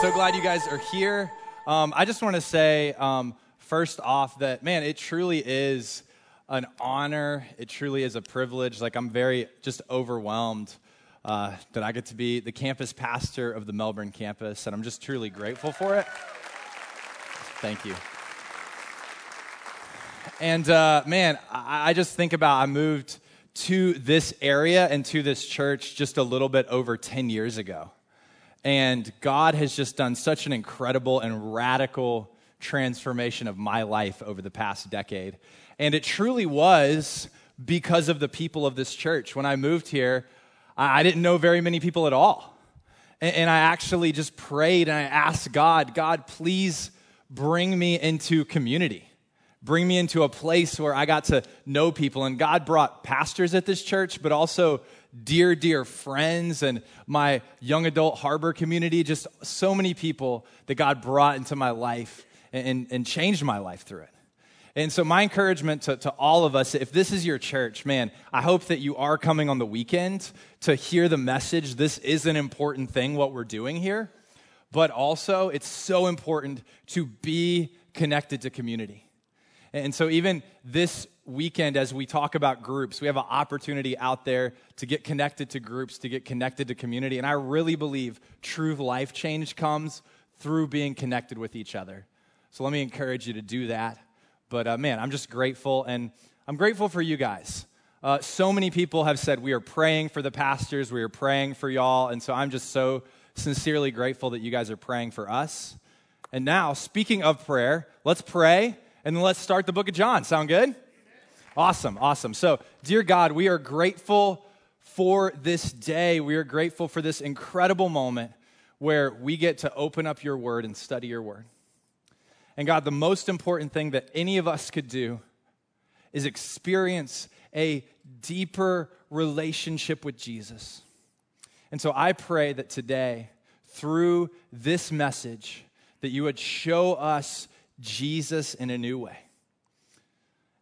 so glad you guys are here. Um, I just want to say, um, first off, that man, it truly is an honor. It truly is a privilege. Like, I'm very just overwhelmed uh, that I get to be the campus pastor of the Melbourne campus, and I'm just truly grateful for it. Thank you. And uh, man, I, I just think about I moved to this area and to this church just a little bit over 10 years ago. And God has just done such an incredible and radical transformation of my life over the past decade. And it truly was because of the people of this church. When I moved here, I didn't know very many people at all. And I actually just prayed and I asked God, God, please bring me into community. Bring me into a place where I got to know people. And God brought pastors at this church, but also dear, dear friends and my young adult harbor community, just so many people that God brought into my life and, and changed my life through it. And so, my encouragement to, to all of us, if this is your church, man, I hope that you are coming on the weekend to hear the message. This is an important thing, what we're doing here. But also, it's so important to be connected to community. And so, even this weekend, as we talk about groups, we have an opportunity out there to get connected to groups, to get connected to community. And I really believe true life change comes through being connected with each other. So, let me encourage you to do that. But uh, man, I'm just grateful. And I'm grateful for you guys. Uh, so many people have said, We are praying for the pastors, we are praying for y'all. And so, I'm just so sincerely grateful that you guys are praying for us. And now, speaking of prayer, let's pray and then let's start the book of John. Sound good? Awesome, awesome. So, dear God, we are grateful for this day. We are grateful for this incredible moment where we get to open up your word and study your word. And God, the most important thing that any of us could do is experience a deeper relationship with Jesus. And so I pray that today, through this message, that you would show us Jesus in a new way.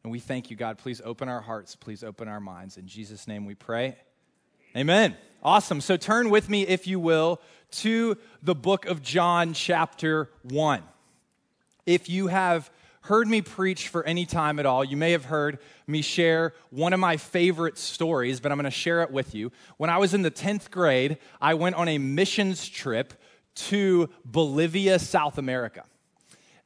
And we thank you, God. Please open our hearts. Please open our minds. In Jesus' name we pray. Amen. Awesome. So turn with me, if you will, to the book of John, chapter 1. If you have heard me preach for any time at all, you may have heard me share one of my favorite stories, but I'm going to share it with you. When I was in the 10th grade, I went on a missions trip to Bolivia, South America.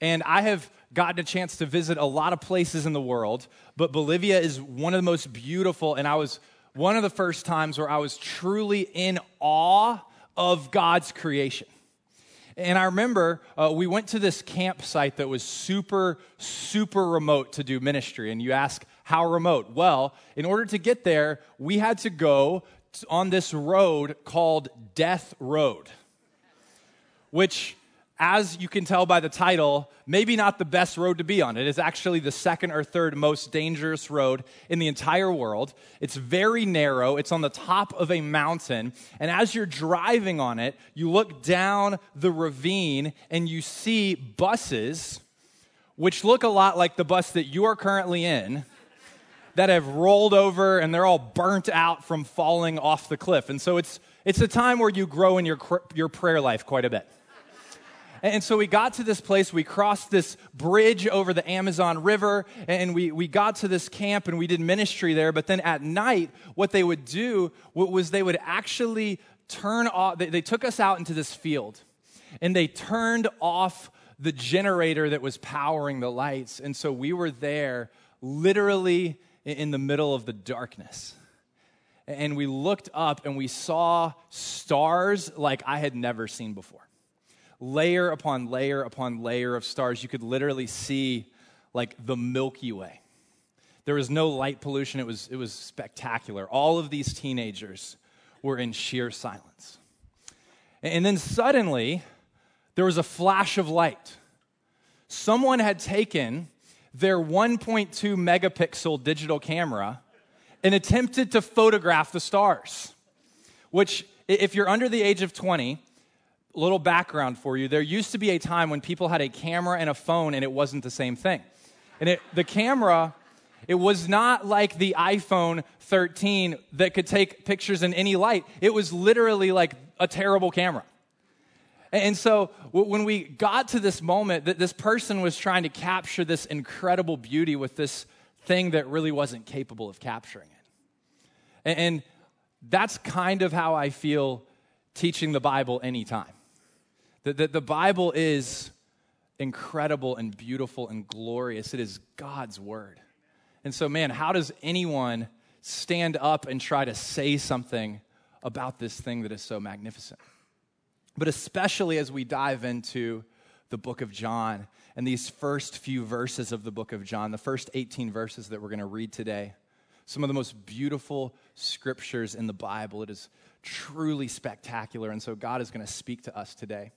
And I have gotten a chance to visit a lot of places in the world, but Bolivia is one of the most beautiful. And I was one of the first times where I was truly in awe of God's creation. And I remember uh, we went to this campsite that was super, super remote to do ministry. And you ask, how remote? Well, in order to get there, we had to go on this road called Death Road, which as you can tell by the title, maybe not the best road to be on. It is actually the second or third most dangerous road in the entire world. It's very narrow, it's on the top of a mountain. And as you're driving on it, you look down the ravine and you see buses, which look a lot like the bus that you are currently in. That have rolled over and they're all burnt out from falling off the cliff. And so it's, it's a time where you grow in your, your prayer life quite a bit. And so we got to this place, we crossed this bridge over the Amazon River, and we, we got to this camp and we did ministry there. But then at night, what they would do was they would actually turn off, they, they took us out into this field and they turned off the generator that was powering the lights. And so we were there literally in the middle of the darkness. And we looked up and we saw stars like I had never seen before layer upon layer upon layer of stars. You could literally see like the Milky Way. There was no light pollution, it was, it was spectacular. All of these teenagers were in sheer silence. And then suddenly, there was a flash of light. Someone had taken their 1.2 megapixel digital camera and attempted to photograph the stars, which, if you're under the age of 20, little background for you there used to be a time when people had a camera and a phone and it wasn't the same thing and it, the camera it was not like the iphone 13 that could take pictures in any light it was literally like a terrible camera And so when we got to this moment, that this person was trying to capture this incredible beauty with this thing that really wasn't capable of capturing it. And that's kind of how I feel teaching the Bible anytime. That the, the Bible is incredible and beautiful and glorious. It is God's word. And so, man, how does anyone stand up and try to say something about this thing that is so magnificent? But especially as we dive into the book of John and these first few verses of the book of John, the first 18 verses that we're going to read today, some of the most beautiful scriptures in the Bible. It is truly spectacular. And so God is going to speak to us today.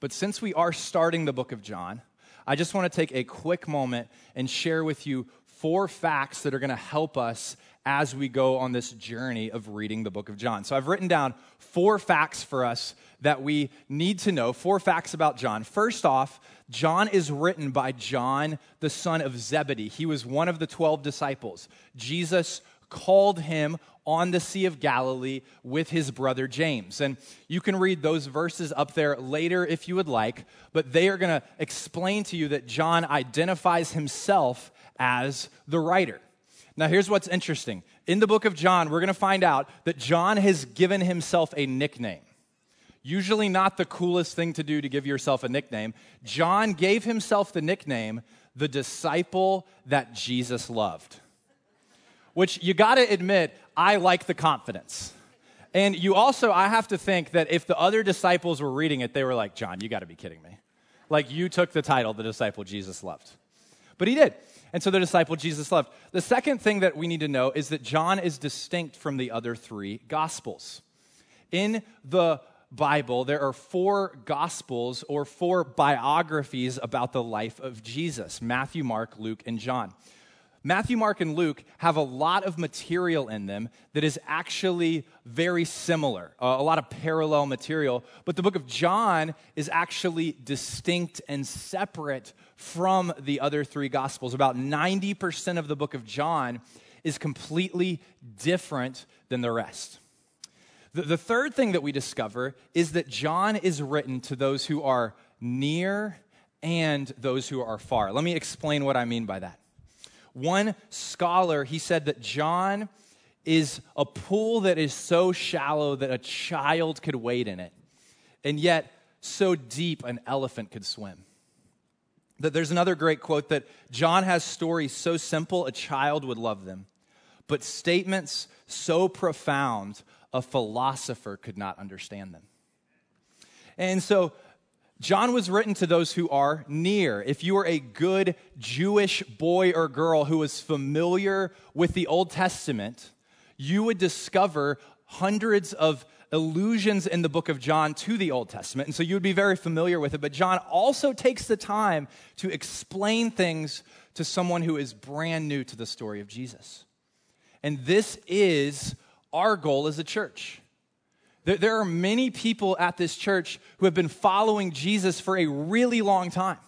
But since we are starting the book of John, I just want to take a quick moment and share with you four facts that are going to help us as we go on this journey of reading the book of John. So I've written down four facts for us that we need to know, four facts about John. First off, John is written by John, the son of Zebedee. He was one of the 12 disciples. Jesus called him on the Sea of Galilee with his brother James. And you can read those verses up there later if you would like, but they are going to explain to you that John identifies himself as the writer. Now, here's what's interesting. In the book of John, we're going to find out that John has given himself a nickname. Usually, not the coolest thing to do to give yourself a nickname. John gave himself the nickname, the disciple that Jesus loved. Which you got to admit, I like the confidence. And you also, I have to think that if the other disciples were reading it, they were like, John, you got to be kidding me. Like, you took the title, the disciple Jesus loved. But he did. And so the disciple Jesus loved. The second thing that we need to know is that John is distinct from the other three gospels. In the Bible, there are four gospels or four biographies about the life of Jesus Matthew, Mark, Luke, and John. Matthew, Mark, and Luke have a lot of material in them that is actually very similar, a lot of parallel material. But the book of John is actually distinct and separate from the other three gospels. About 90% of the book of John is completely different than the rest. The third thing that we discover is that John is written to those who are near and those who are far. Let me explain what I mean by that. One scholar, he said that John is a pool that is so shallow that a child could wade in it, and yet so deep an elephant could swim. That there's another great quote that John has stories so simple a child would love them, but statements so profound a philosopher could not understand them. And so John was written to those who are near. If you are a good Jewish boy or girl who is familiar with the Old Testament, you would discover hundreds of allusions in the book of John to the Old Testament. And so you would be very familiar with it. But John also takes the time to explain things to someone who is brand new to the story of Jesus. And this is our goal as a church there are many people at this church who have been following Jesus for a really long time.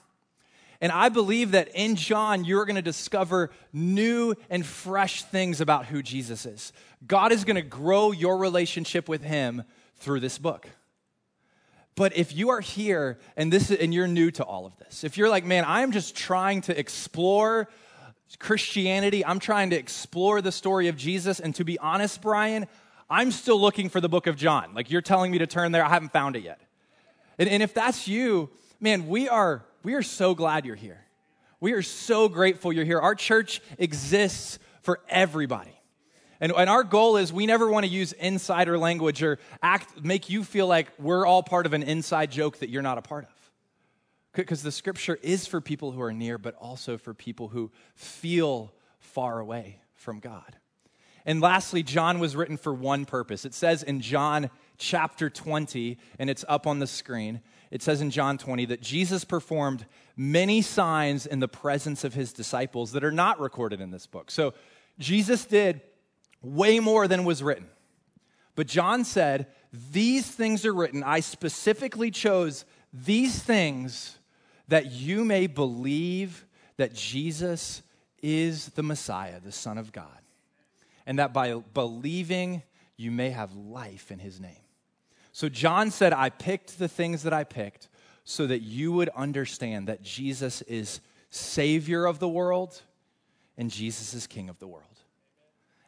And I believe that in John, you're going to discover new and fresh things about who Jesus is. God is going to grow your relationship with him through this book. But if you are here and this and you're new to all of this, if you're like, man, I'm just trying to explore Christianity, I'm trying to explore the story of Jesus, and to be honest, Brian, I'm still looking for the book of John. Like you're telling me to turn there, I haven't found it yet. And, and if that's you, man, we are, we are so glad you're here. We are so grateful you're here. Our church exists for everybody. And, and our goal is we never want to use insider language or act, make you feel like we're all part of an inside joke that you're not a part of. Because the scripture is for people who are near, but also for people who feel far away from God. And lastly, John was written for one purpose. It says in John chapter 20, and it's up on the screen. It says in John 20 that Jesus performed many signs in the presence of his disciples that are not recorded in this book. So Jesus did way more than was written. But John said, These things are written. I specifically chose these things that you may believe that Jesus is the Messiah, the Son of God and that by believing you may have life in his name. So John said, I picked the things that I picked so that you would understand that Jesus is Savior of the world and Jesus is King of the world.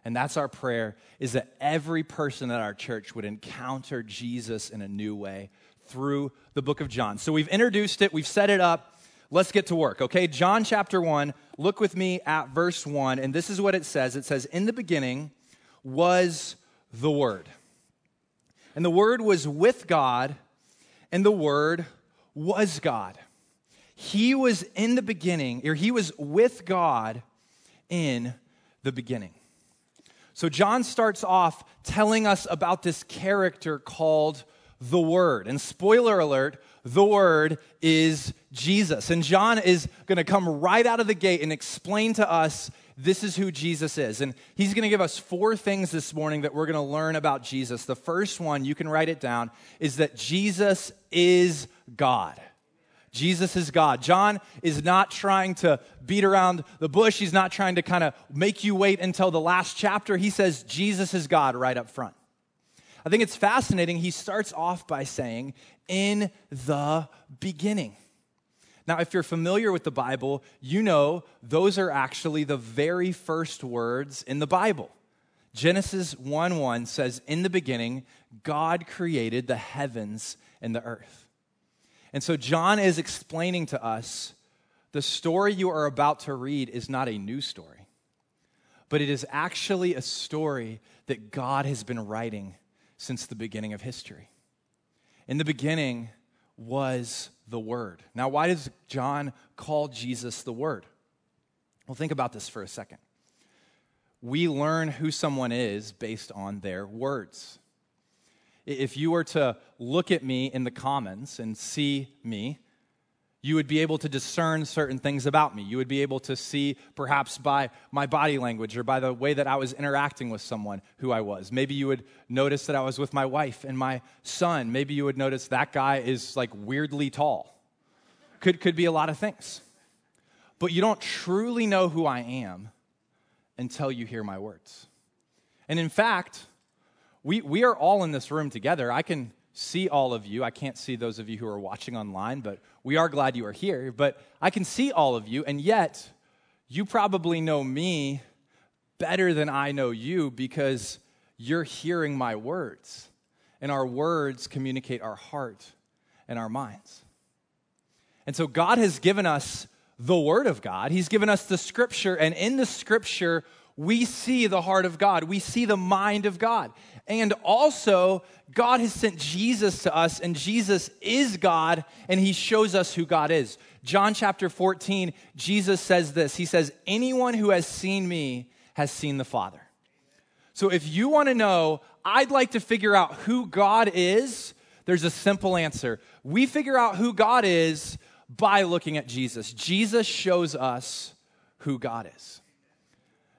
And that's our prayer is that every person at our church would encounter Jesus in a new way through the book of John. So we've introduced it, we've set it up. Let's get to work, okay? John chapter 1, look with me at verse 1, and this is what it says. It says, In the beginning was the Word. And the Word was with God, and the Word was God. He was in the beginning, or he was with God in the beginning. So John starts off telling us about this character called the Word. And spoiler alert, the Word is Jesus. And John is going to come right out of the gate and explain to us this is who Jesus is. And he's going to give us four things this morning that we're going to learn about Jesus. The first one, you can write it down, is that Jesus is God. Jesus is God. John is not trying to beat around the bush. He's not trying to kind of make you wait until the last chapter. He says Jesus is God right up front. I think it's fascinating. He starts off by saying, in the beginning. Now, if you're familiar with the Bible, you know those are actually the very first words in the Bible. Genesis 1 1 says, In the beginning, God created the heavens and the earth. And so John is explaining to us the story you are about to read is not a new story, but it is actually a story that God has been writing since the beginning of history. In the beginning was the Word. Now, why does John call Jesus the Word? Well, think about this for a second. We learn who someone is based on their words. If you were to look at me in the commons and see me, you would be able to discern certain things about me. You would be able to see, perhaps by my body language or by the way that I was interacting with someone, who I was. Maybe you would notice that I was with my wife and my son. Maybe you would notice that guy is like weirdly tall. Could, could be a lot of things. But you don't truly know who I am until you hear my words. And in fact, we, we are all in this room together. I can see all of you. I can't see those of you who are watching online, but we are glad you are here. But I can see all of you, and yet you probably know me better than I know you because you're hearing my words. And our words communicate our heart and our minds. And so God has given us the Word of God, He's given us the Scripture, and in the Scripture, we see the heart of God. We see the mind of God. And also, God has sent Jesus to us, and Jesus is God, and he shows us who God is. John chapter 14, Jesus says this He says, Anyone who has seen me has seen the Father. So if you want to know, I'd like to figure out who God is, there's a simple answer. We figure out who God is by looking at Jesus. Jesus shows us who God is.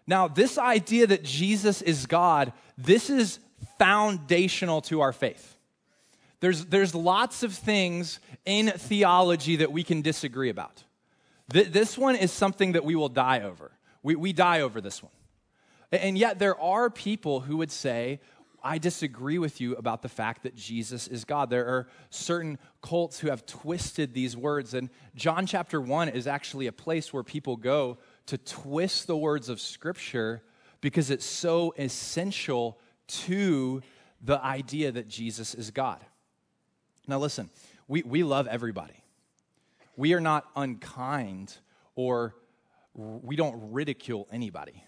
Now, this idea that Jesus is God, this is foundational to our faith. There's, there's lots of things in theology that we can disagree about. Th- this one is something that we will die over. We, we die over this one. And yet, there are people who would say, I disagree with you about the fact that Jesus is God. There are certain cults who have twisted these words. And John chapter 1 is actually a place where people go to twist the words of Scripture because it's so essential to the idea that Jesus is God. Now, listen, we, we love everybody. We are not unkind or we don't ridicule anybody.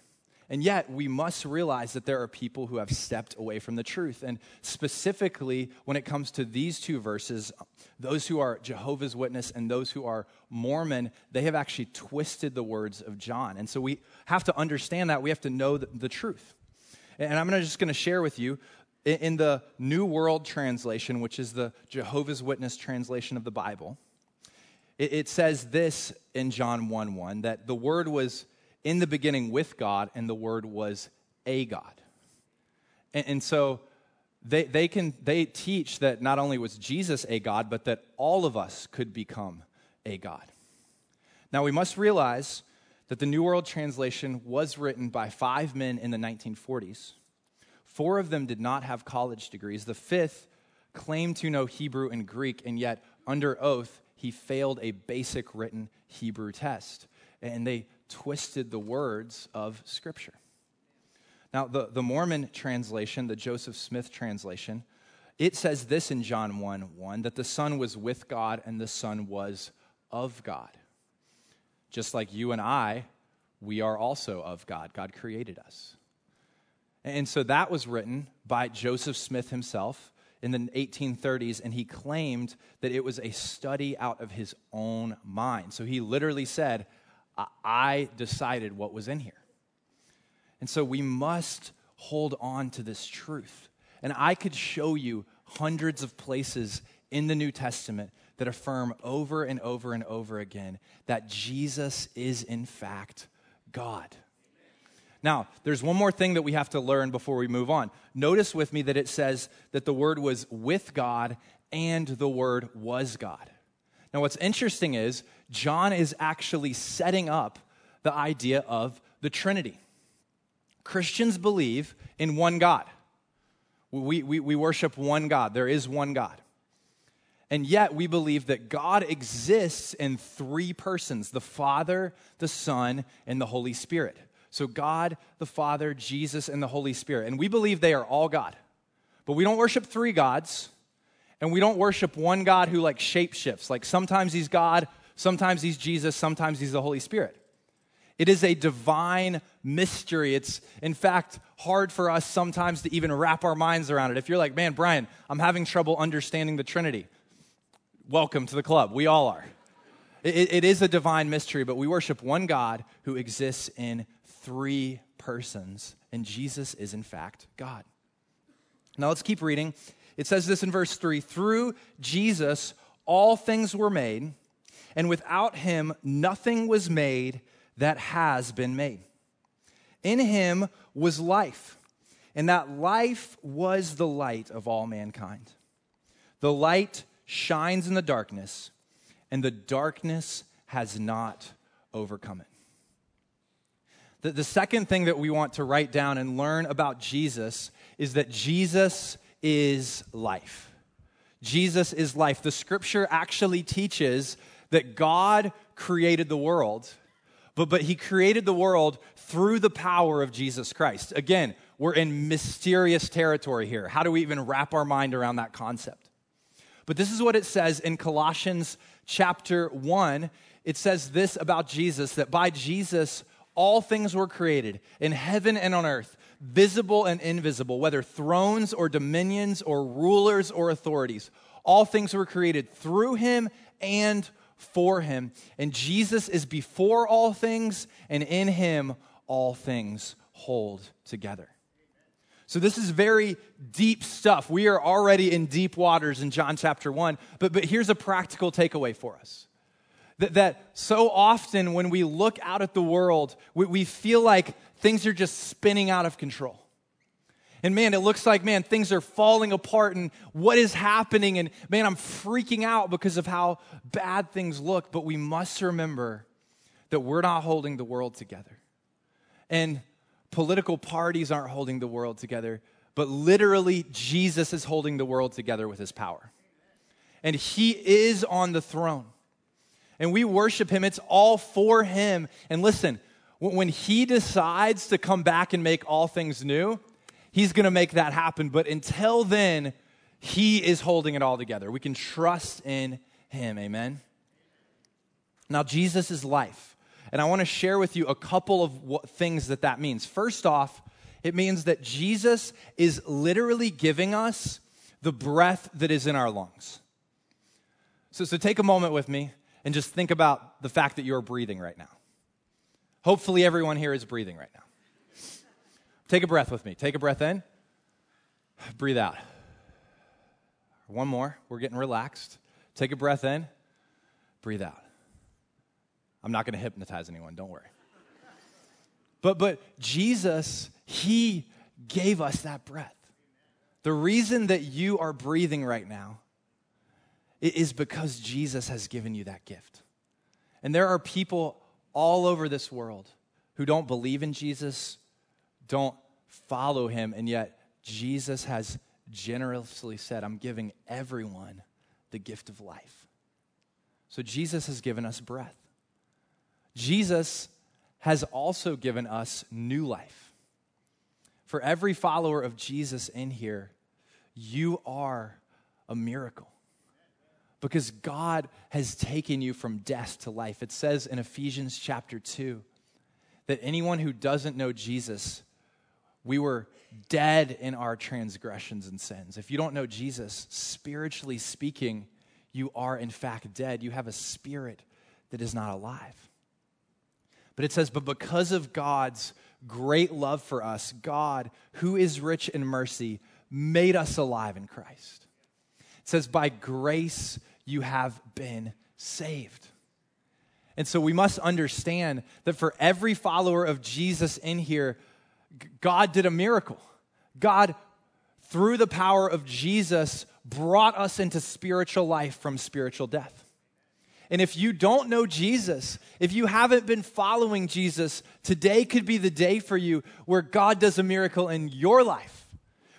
And yet, we must realize that there are people who have stepped away from the truth. And specifically, when it comes to these two verses, those who are Jehovah's Witness and those who are Mormon, they have actually twisted the words of John. And so we have to understand that. We have to know the, the truth. And I'm just going to share with you in the New World Translation, which is the Jehovah's Witness translation of the Bible, it, says this in John 1 1 that the word was in the beginning with God, and the Word was a God. And, and so they, they, can, they teach that not only was Jesus a God, but that all of us could become a God. Now, we must realize that the New World Translation was written by five men in the 1940s. Four of them did not have college degrees. The fifth claimed to know Hebrew and Greek, and yet, under oath, he failed a basic written Hebrew test. And they twisted the words of Scripture. Now, the, the Mormon translation, the Joseph Smith translation, it says this in John 1 1 that the Son was with God and the Son was of God. Just like you and I, we are also of God. God created us. And so that was written by Joseph Smith himself in the 1830s, and he claimed that it was a study out of his own mind. So he literally said, I decided what was in here. And so we must hold on to this truth. And I could show you hundreds of places in the New Testament that affirm over and over and over again that Jesus is, in fact, God. Now, there's one more thing that we have to learn before we move on. Notice with me that it says that the Word was with God and the Word was God. Now, what's interesting is John is actually setting up the idea of the Trinity. Christians believe in one God. We, we, we worship one God. There is one God. And yet, we believe that God exists in three persons the Father, the Son, and the Holy Spirit. So, God, the Father, Jesus, and the Holy Spirit. And we believe they are all God. But we don't worship three gods, and we don't worship one God who like shapeshifts. Like sometimes he's God, sometimes he's Jesus, sometimes he's the Holy Spirit. It is a divine mystery. It's, in fact, hard for us sometimes to even wrap our minds around it. If you're like, man, Brian, I'm having trouble understanding the Trinity, welcome to the club. We all are. It, it is a divine mystery, but we worship one God who exists in three persons, and Jesus is, in fact, God. Now let's keep reading. It says this in verse 3 Through Jesus, all things were made, and without him, nothing was made that has been made. In him was life, and that life was the light of all mankind. The light shines in the darkness, and the darkness has not overcome it. The, the second thing that we want to write down and learn about Jesus is that Jesus is life. Jesus is life. The scripture actually teaches that God created the world but, but he created the world through the power of Jesus Christ. Again, we're in mysterious territory here. How do we even wrap our mind around that concept? But this is what it says in Colossians chapter 1. It says this about Jesus that by Jesus, all things were created in heaven and on earth, visible and invisible, whether thrones or dominions or rulers or authorities. All things were created through him and for him. And Jesus is before all things, and in him all things hold together. So, this is very deep stuff. We are already in deep waters in John chapter 1. But, but here's a practical takeaway for us that, that so often when we look out at the world, we, we feel like things are just spinning out of control. And man, it looks like, man, things are falling apart and what is happening? And man, I'm freaking out because of how bad things look. But we must remember that we're not holding the world together. And political parties aren't holding the world together, but literally, Jesus is holding the world together with his power. And he is on the throne. And we worship him, it's all for him. And listen, when he decides to come back and make all things new, He's going to make that happen. But until then, He is holding it all together. We can trust in Him. Amen. Now, Jesus is life. And I want to share with you a couple of what, things that that means. First off, it means that Jesus is literally giving us the breath that is in our lungs. So, so take a moment with me and just think about the fact that you're breathing right now. Hopefully, everyone here is breathing right now. Take a breath with me. Take a breath in, breathe out. One more. We're getting relaxed. Take a breath in, breathe out. I'm not going to hypnotize anyone, don't worry. But but Jesus, he gave us that breath. The reason that you are breathing right now is because Jesus has given you that gift. And there are people all over this world who don't believe in Jesus, don't follow him, and yet Jesus has generously said, I'm giving everyone the gift of life. So Jesus has given us breath. Jesus has also given us new life. For every follower of Jesus in here, you are a miracle because God has taken you from death to life. It says in Ephesians chapter 2 that anyone who doesn't know Jesus, we were dead in our transgressions and sins. If you don't know Jesus, spiritually speaking, you are in fact dead. You have a spirit that is not alive. But it says, but because of God's great love for us, God, who is rich in mercy, made us alive in Christ. It says, by grace you have been saved. And so we must understand that for every follower of Jesus in here, God did a miracle. God, through the power of Jesus, brought us into spiritual life from spiritual death. And if you don't know Jesus, if you haven't been following Jesus, today could be the day for you where God does a miracle in your life,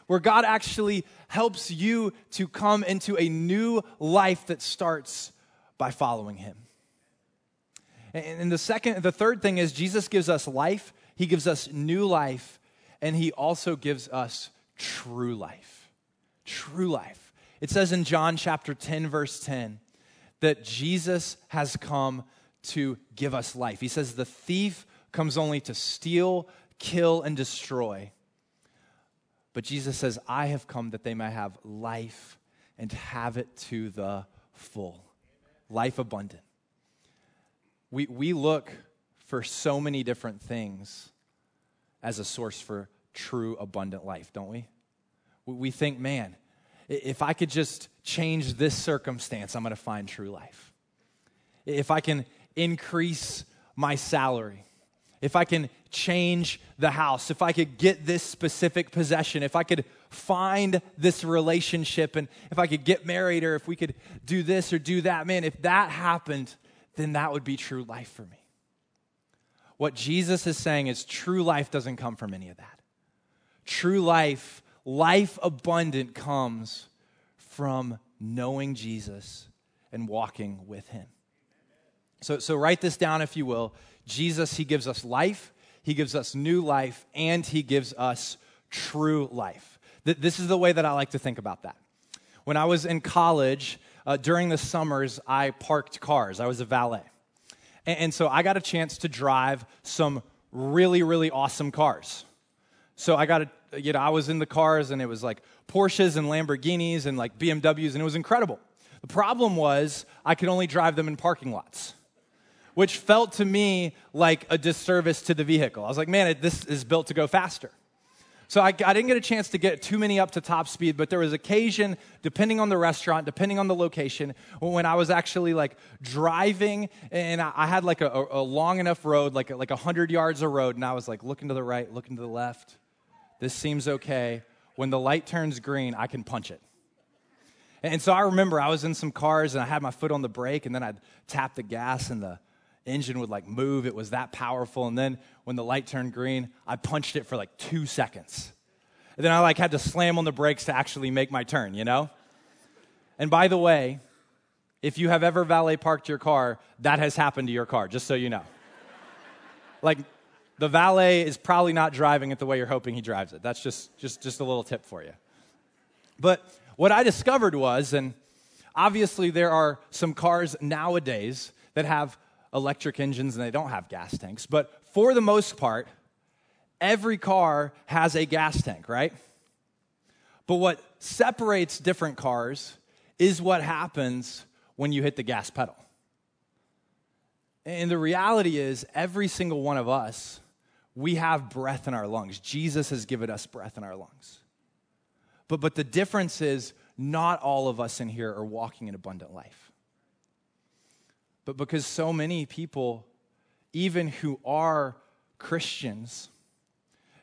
where God actually helps you to come into a new life that starts by following Him. And the second, the third thing is Jesus gives us life, He gives us new life, and He also gives us true life. True life. It says in John chapter 10, verse 10, that Jesus has come to give us life. He says, The thief comes only to steal, kill, and destroy. But Jesus says, I have come that they may have life and have it to the full. Life abundant. We, we look for so many different things as a source for true abundant life, don't we? We think, man, if I could just change this circumstance, I'm going to find true life. If I can increase my salary, if I can change the house, if I could get this specific possession, if I could find this relationship, and if I could get married, or if we could do this or do that, man, if that happened, then that would be true life for me. What Jesus is saying is true life doesn't come from any of that. True life, life abundant, comes from knowing Jesus and walking with him. So, so write this down if you will. Jesus, he gives us life, he gives us new life, and he gives us true life. This is the way that I like to think about that. When I was in college, uh, during the summers, I parked cars. I was a valet. And, and so I got a chance to drive some really, really awesome cars. So I got a, you know, I was in the cars and it was like Porsches and Lamborghinis and like BMWs and it was incredible. The problem was I could only drive them in parking lots, which felt to me like a disservice to the vehicle. I was like, man, it, this is built to go faster. So I, I, didn't get a chance to get too many up to top speed, but there was occasion, depending on the restaurant, depending on the location, when I was actually like driving and I, I had like a, a, long enough road, like like hundred yards of road, and I was like looking to the right, looking to the left. This seems okay. When the light turns green, I can punch it. And so I remember I was in some cars and I had my foot on the brake, and then I'd tap the gas and the engine would like move. It was that powerful. And then when the light turned green, I punched it for like two seconds. And then I like had to slam on the brakes to actually make my turn, you know? And by the way, if you have ever valet parked your car, that has happened to your car, just so you know. like the valet is probably not driving it the way you're hoping he drives it. That's just just just a little tip for you. But what I discovered was and obviously there are some cars nowadays that have electric engines and they don't have gas tanks. But for the most part, every car has a gas tank, right? But what separates different cars is what happens when you hit the gas pedal. And the reality is, every single one of us, we have breath in our lungs. Jesus has given us breath in our lungs. But, but the difference is, not all of us in here are walking an abundant life but because so many people, even who are Christians,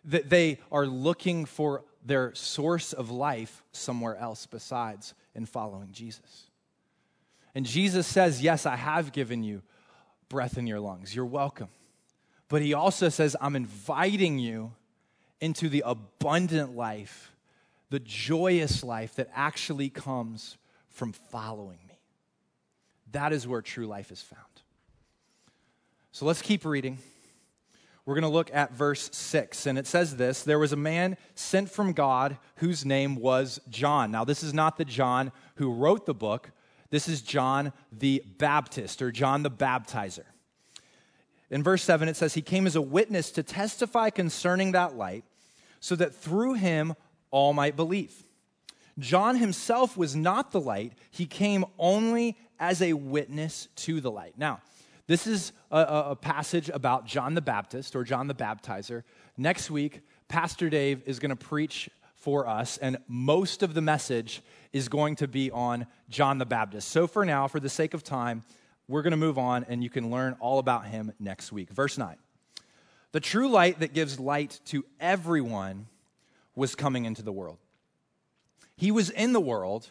that they are looking for their source of life somewhere else besides in following Jesus. And Jesus says, Yes, I have given you breath in your lungs. You're welcome. But he also says, I'm inviting you into the abundant life the joyous life that actually comes from following me. That is where true life is found. So let's keep reading. We're going to look at verse 6, and it says this There was a man sent from God whose name was John. Now, this is not the John who wrote the book, this is John the Baptist or John the Baptizer. In verse 7, it says, He came as a witness to testify concerning that light, so that through him all might believe. John himself was not the light, he came only as a witness to the light. Now, this is a, a, passage about John the Baptist or John the Baptizer. Next week, Pastor Dave is going to preach for us, and most of the message is going to be on John the Baptist. So, for now, for the sake of time, we're going to move on, and you can learn all about him next week. Verse 9 The true light that gives light to everyone was coming into the world. He was in the world,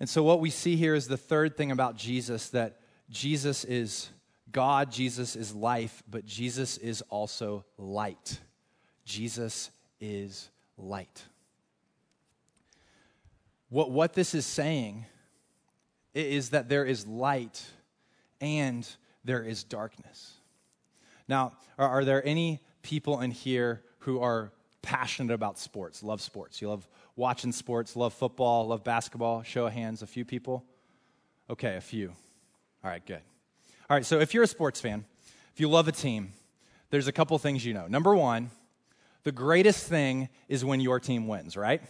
And so, what we see here is the third thing about Jesus that Jesus is God, Jesus is life, but Jesus is also light. Jesus is light. What, what this is saying is that there is light and there is darkness. Now, are, are there any people in here who are passionate about sports, love sports? You love watching sports, love football, love basketball? Show of hands, a few people? Okay, a few. All right, good. All right, so if you're a sports fan, if you love a team, there's a couple things you know. Number one, the greatest thing is when your team wins, right?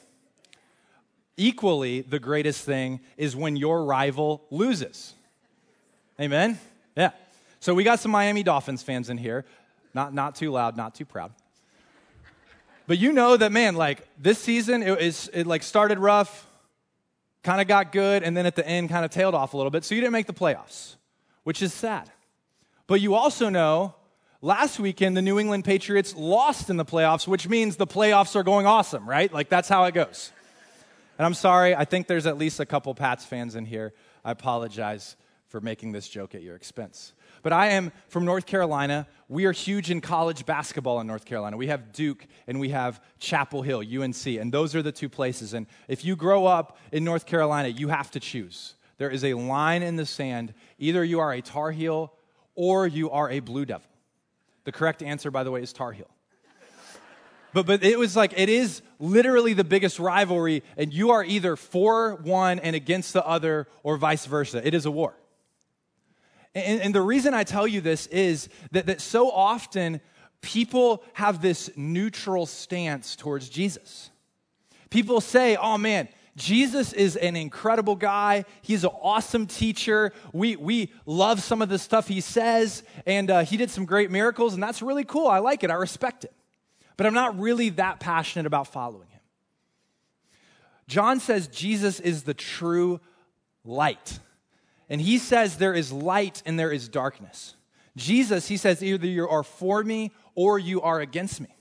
Equally, the greatest thing is when your rival loses. Amen? Yeah. So we got some Miami Dolphins fans in here. Not, not too loud, not too proud. But you know that, man, like this season, it, like started rough, kind of got good, and then at the end kind of tailed off a little bit. So you didn't make the playoffs, which is sad. But you also know last weekend the New England Patriots lost in the playoffs, which means the playoffs are going awesome, right? Like that's how it goes. And I'm sorry, I think there's at least a couple Pats fans in here. I apologize for making this joke at your expense. But I am from North Carolina. We are huge in college basketball in North Carolina. We have Duke and we have Chapel Hill, UNC, and those are the two places. And if you grow up in North Carolina, you have to choose. There is a line in the sand. Either you are a Tar Heel or you are a Blue Devil. The correct answer, by the way, is Tar Heel. But, but it was like, it is literally the biggest rivalry, and you are either for one and against the other, or vice versa. It is a war. And, and the reason I tell you this is that, that so often people have this neutral stance towards Jesus. People say, oh man, Jesus is an incredible guy. He's an awesome teacher. We, we love some of the stuff he says, and uh, he did some great miracles, and that's really cool. I like it, I respect it. But I'm not really that passionate about following him. John says Jesus is the true light. And he says there is light and there is darkness. Jesus, he says, either you are for me or you are against me.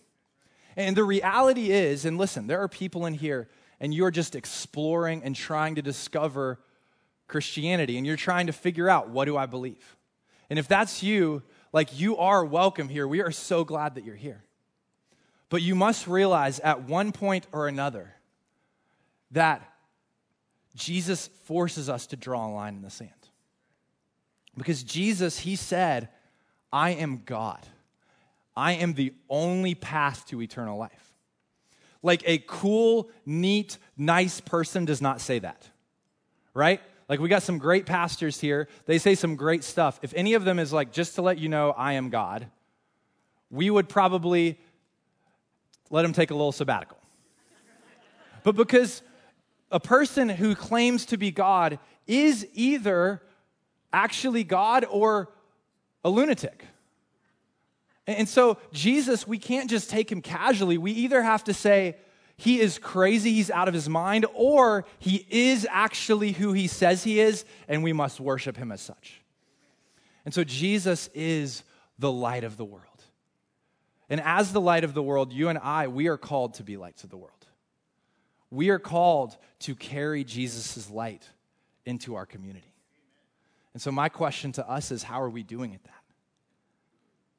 And the reality is, and listen, there are people in here and you're just exploring and trying to discover Christianity and you're trying to figure out what do I believe. And if that's you, like you are welcome here. We are so glad that you're here. But you must realize at one point or another that Jesus forces us to draw a line in the sand. Because Jesus, he said, I am God. I am the only path to eternal life. Like a cool, neat, nice person does not say that, right? Like we got some great pastors here. They say some great stuff. If any of them is like, just to let you know, I am God, we would probably let him take a little sabbatical. but because a person who claims to be God is either actually God or a lunatic. And so, Jesus, we can't just take him casually. We either have to say, he is crazy, he's out of his mind, or he is actually who he says he is, and we must worship him as such. And so Jesus is the light of the world. And as the light of the world, you and I, we are called to be lights of the world. We are called to carry Jesus' light into our community. And so, my question to us is how are we doing at that?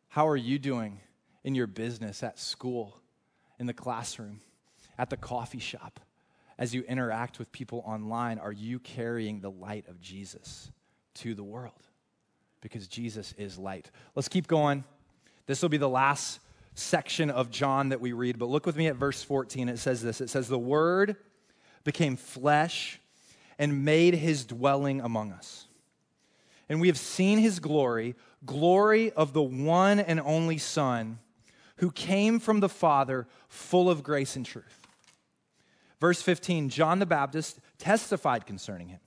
How are you doing in your business, at school, in the classroom, at the coffee shop, as you interact with people online? Are you carrying the light of Jesus to the world? Because Jesus is light. Let's keep going. This will be the last section of John that we read, but look with me at verse 14. It says this It says, The Word became flesh and made his dwelling among us. And we have seen his glory, glory of the one and only Son who came from the Father, full of grace and truth. Verse 15 John the Baptist testified concerning him.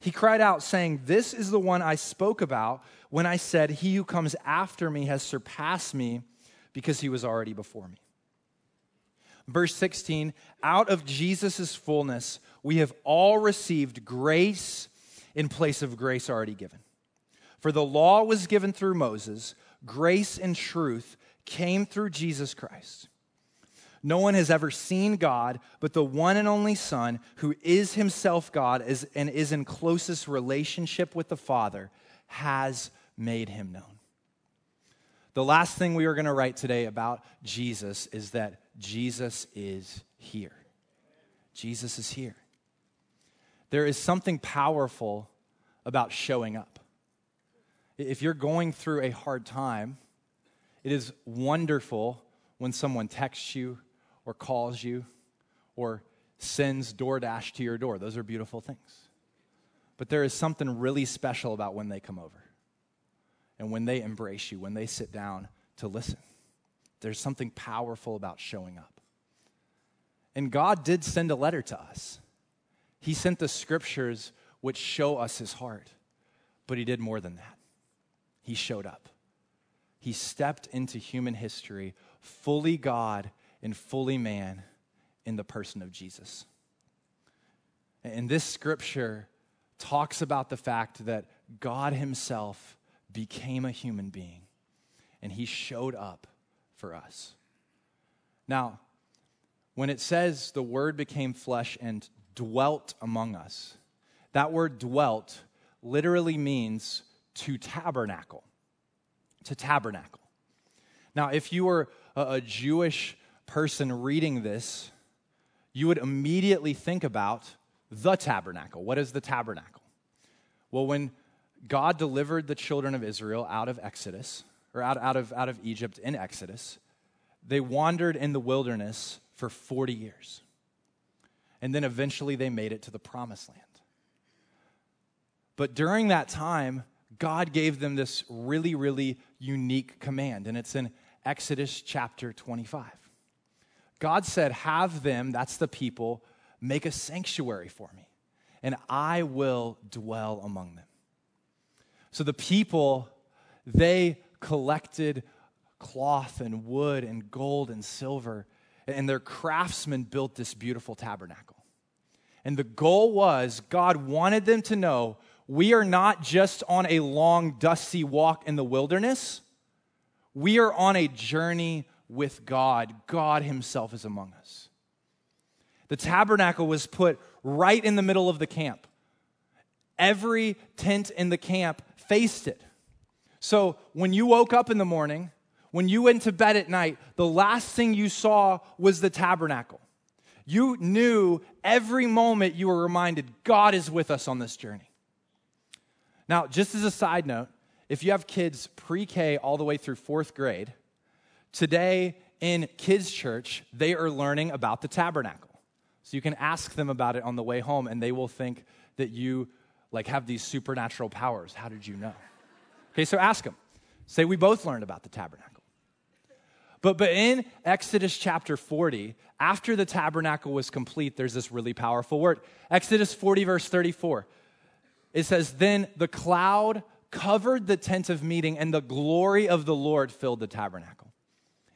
He cried out, saying, This is the one I spoke about when I said, He who comes after me has surpassed me because he was already before me. Verse 16, out of Jesus' fullness, we have all received grace in place of grace already given. For the law was given through Moses, grace and truth came through Jesus Christ. No one has ever seen God, but the one and only Son, who is himself God and is in closest relationship with the Father, has made him known. The last thing we are going to write today about Jesus is that Jesus is here. Jesus is here. There is something powerful about showing up. If you're going through a hard time, it is wonderful when someone texts you or calls you or sends DoorDash to your door. Those are beautiful things. But there is something really special about when they come over and when they embrace you, when they sit down to listen. There's something powerful about showing up. And God did send a letter to us. He sent the scriptures which show us his heart. But he did more than that. He showed up. He stepped into human history, fully God and fully man, in the person of Jesus. And this scripture talks about the fact that God himself became a human being and he showed up for us. Now, when it says the word became flesh and dwelt among us, that word dwelt literally means to tabernacle. To tabernacle. Now, if you were a, Jewish person reading this, you would immediately think about the tabernacle. What is the tabernacle? Well, when God delivered the children of Israel out of Exodus, or out, out, of, out of Egypt in Exodus, they wandered in the wilderness for 40 years. And then eventually they made it to the promised land. But during that time, God gave them this really, really unique command, and it's in Exodus chapter 25. God said, Have them, that's the people, make a sanctuary for me, and I will dwell among them. So the people, they collected cloth and wood and gold and silver, and their craftsmen built this beautiful tabernacle. And the goal was God wanted them to know we are not just on a long, dusty walk in the wilderness, we are on a journey with God. God Himself is among us. The tabernacle was put right in the middle of the camp. Every tent in the camp faced it. So when you woke up in the morning, when you went to bed at night, the last thing you saw was the tabernacle. You knew every moment you were reminded God is with us on this journey. Now, just as a side note, if you have kids pre K all the way through fourth grade, today in kids' church, they are learning about the tabernacle. So you can ask them about it on the way home, and they will think that you like have these supernatural powers. How did you know? Okay, so ask them. Say, we both learned about the tabernacle. But, but in Exodus chapter 40, after the tabernacle was complete, there's this really powerful word. Exodus 40, verse 34. It says, Then the cloud covered the tent of meeting, and the glory of the Lord filled the tabernacle.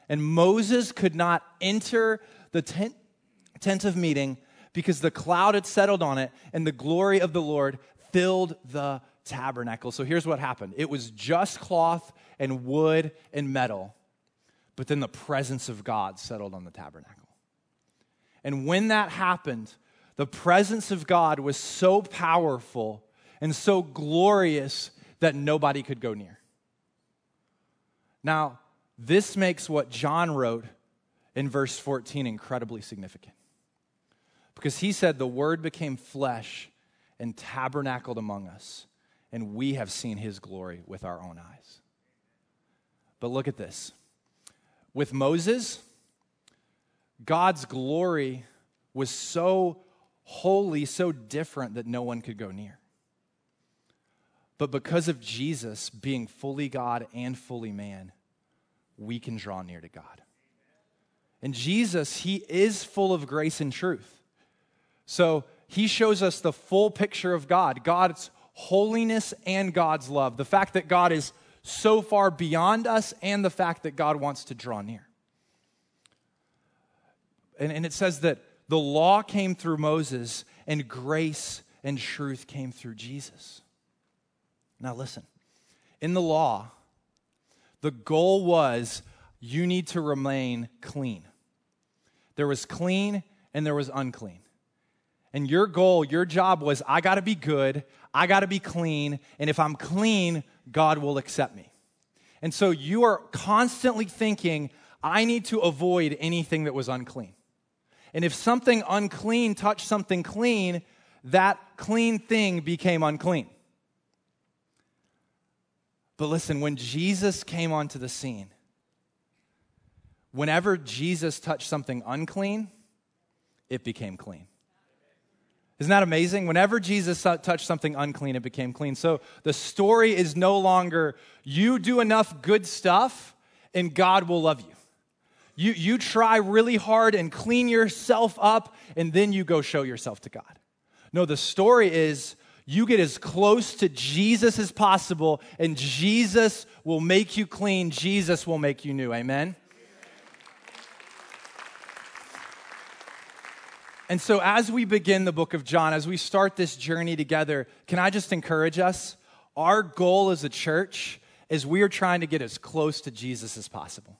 And Moses could not enter the tent tent of meeting because the cloud had settled on it and the glory of the Lord filled the tabernacle. So here's what happened it was just cloth and wood and metal, but then the presence of God settled on the tabernacle. And when that happened, the presence of God was so powerful and so glorious that nobody could go near. Now, this makes what John wrote in verse 14 incredibly significant. Because he said, The Word became flesh and tabernacled among us, and we have seen his glory with our own eyes. But look at this. With Moses, God's glory was so holy, so different that no one could go near. But because of Jesus being fully God and fully man, we can draw near to God. And Jesus, he is full of grace and truth. So he shows us the full picture of God God's holiness and God's love. The fact that God is so far beyond us, and the fact that God wants to draw near. And, and it says that the law came through Moses, and grace and truth came through Jesus. Now, listen in the law, the goal was you need to remain clean. There was clean and there was unclean. And your goal, your job was I got to be good, I got to be clean, and if I'm clean, God will accept me. And so you are constantly thinking, I need to avoid anything that was unclean. And if something unclean touched something clean, that clean thing became unclean. But listen, when Jesus came onto the scene, whenever Jesus touched something unclean, it became clean. Isn't that amazing? Whenever Jesus touched something unclean, it became clean. So the story is no longer you do enough good stuff and God will love you. You, you try really hard and clean yourself up, and then you go show yourself to God. No, the story is you get as close to Jesus as possible, and Jesus will make you clean. Jesus will make you new. Amen? And so, as we begin the book of John, as we start this journey together, can I just encourage us? Our goal as a church is we are trying to get as close to Jesus as possible.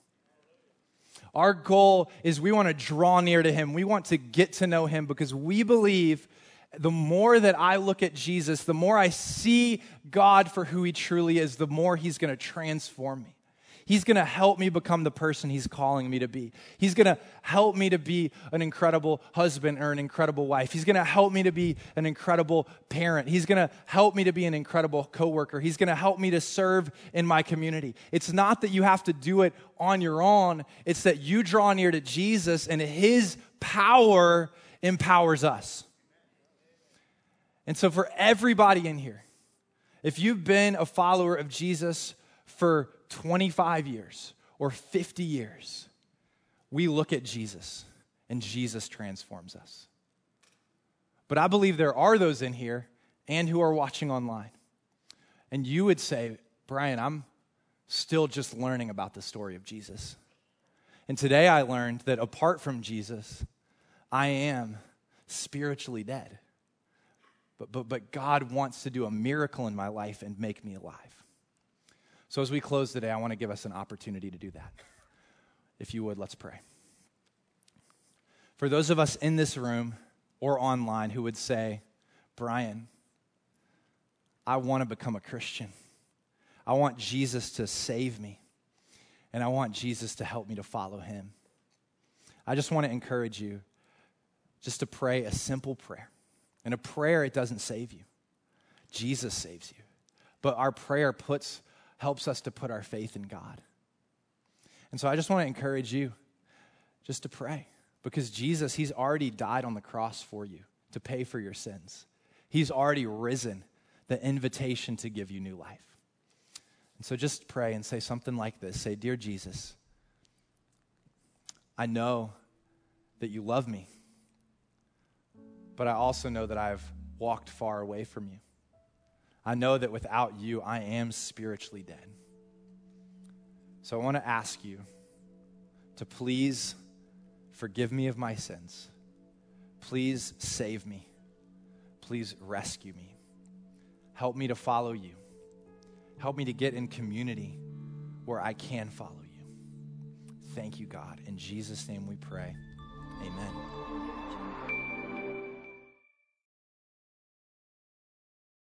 Our goal is we want to draw near to him. We want to get to know him because we believe the more that I look at Jesus, the more I see God for who he truly is, the more he's going to transform me. He's going to help me become the person He's calling me to be. He's going to help me to be an incredible husband or an incredible wife. He's going to help me to be an incredible parent. He's going to help me to be an incredible coworker. He's going to help me to serve in my community. It's not that you have to do it on your own, it's that you draw near to Jesus and His power empowers us. And so, for everybody in here, if you've been a follower of Jesus for 25 years or 50 years, we look at Jesus and Jesus transforms us. But I believe there are those in here and who are watching online. And you would say, Brian, I'm still just learning about the story of Jesus. And today I learned that apart from Jesus, I am spiritually dead. But, but, but God wants to do a miracle in my life and make me alive. So, as we close today, I want to give us an opportunity to do that. If you would, let's pray. For those of us in this room or online who would say, Brian, I want to become a Christian. I want Jesus to save me, and I want Jesus to help me to follow him. I just want to encourage you just to pray a simple prayer. And a prayer, it doesn't save you, Jesus saves you. But our prayer puts helps us to put our faith in God. And so I just want to encourage you just to pray because Jesus, He's already died on the cross for you to pay for your sins. He's already risen, the invitation to give you new life. And so just pray and say something like this Say, Dear Jesus, I know that you love me, but I also know that I've walked far away from you. I know that without you, I am spiritually dead. So I want to ask you to please forgive me of my sins Please save me. Please rescue me. Help me to follow you. Help me to get in community where I can follow you. Thank you, God. In Jesus' name we pray. Amen.